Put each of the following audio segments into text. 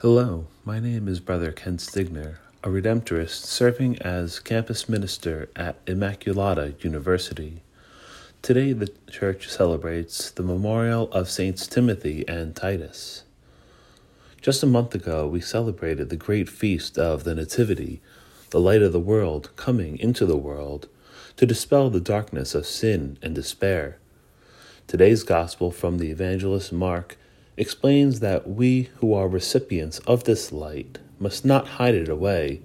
Hello, my name is Brother Ken Stigner, a Redemptorist serving as campus minister at Immaculata University. Today, the church celebrates the memorial of Saints Timothy and Titus. Just a month ago, we celebrated the great feast of the Nativity, the light of the world coming into the world to dispel the darkness of sin and despair. Today's Gospel from the evangelist Mark explains that we who are recipients of this light must not hide it away,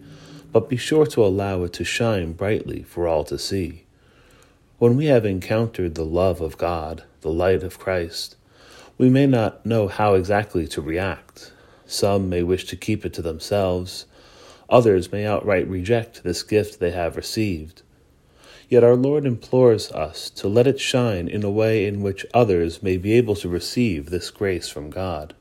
but be sure to allow it to shine brightly for all to see. When we have encountered the love of God, the light of Christ, we may not know how exactly to react. Some may wish to keep it to themselves, others may outright reject this gift they have received. Yet our Lord implores us to let it shine in a way in which others may be able to receive this grace from God.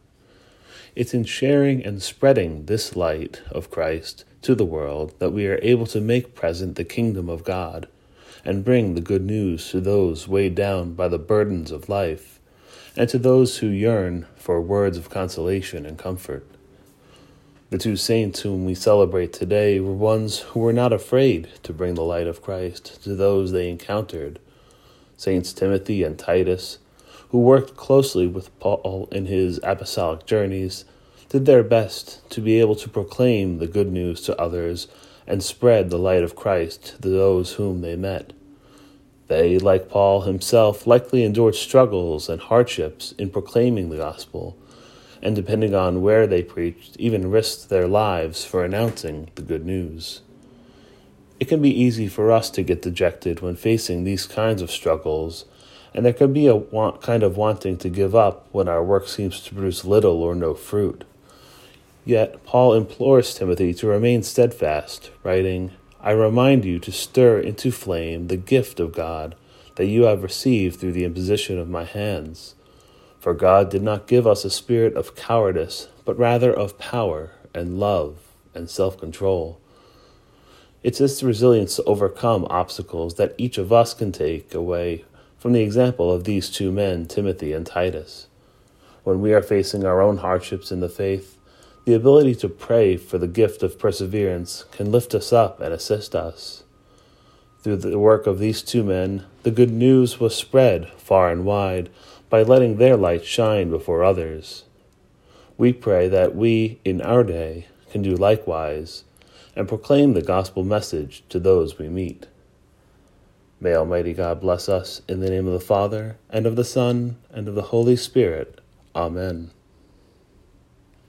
It's in sharing and spreading this light of Christ to the world that we are able to make present the kingdom of God and bring the good news to those weighed down by the burdens of life and to those who yearn for words of consolation and comfort. The two saints whom we celebrate today were ones who were not afraid to bring the light of Christ to those they encountered. Saints Timothy and Titus, who worked closely with Paul in his apostolic journeys, did their best to be able to proclaim the good news to others and spread the light of Christ to those whom they met. They, like Paul himself, likely endured struggles and hardships in proclaiming the gospel and depending on where they preached, even risked their lives for announcing the good news. It can be easy for us to get dejected when facing these kinds of struggles, and there can be a want, kind of wanting to give up when our work seems to produce little or no fruit. Yet, Paul implores Timothy to remain steadfast, writing, I remind you to stir into flame the gift of God that you have received through the imposition of my hands. For God did not give us a spirit of cowardice, but rather of power and love and self control. It's this resilience to overcome obstacles that each of us can take away from the example of these two men, Timothy and Titus. When we are facing our own hardships in the faith, the ability to pray for the gift of perseverance can lift us up and assist us. Through the work of these two men, the good news was spread far and wide by letting their light shine before others. We pray that we, in our day, can do likewise and proclaim the gospel message to those we meet. May Almighty God bless us in the name of the Father, and of the Son, and of the Holy Spirit. Amen.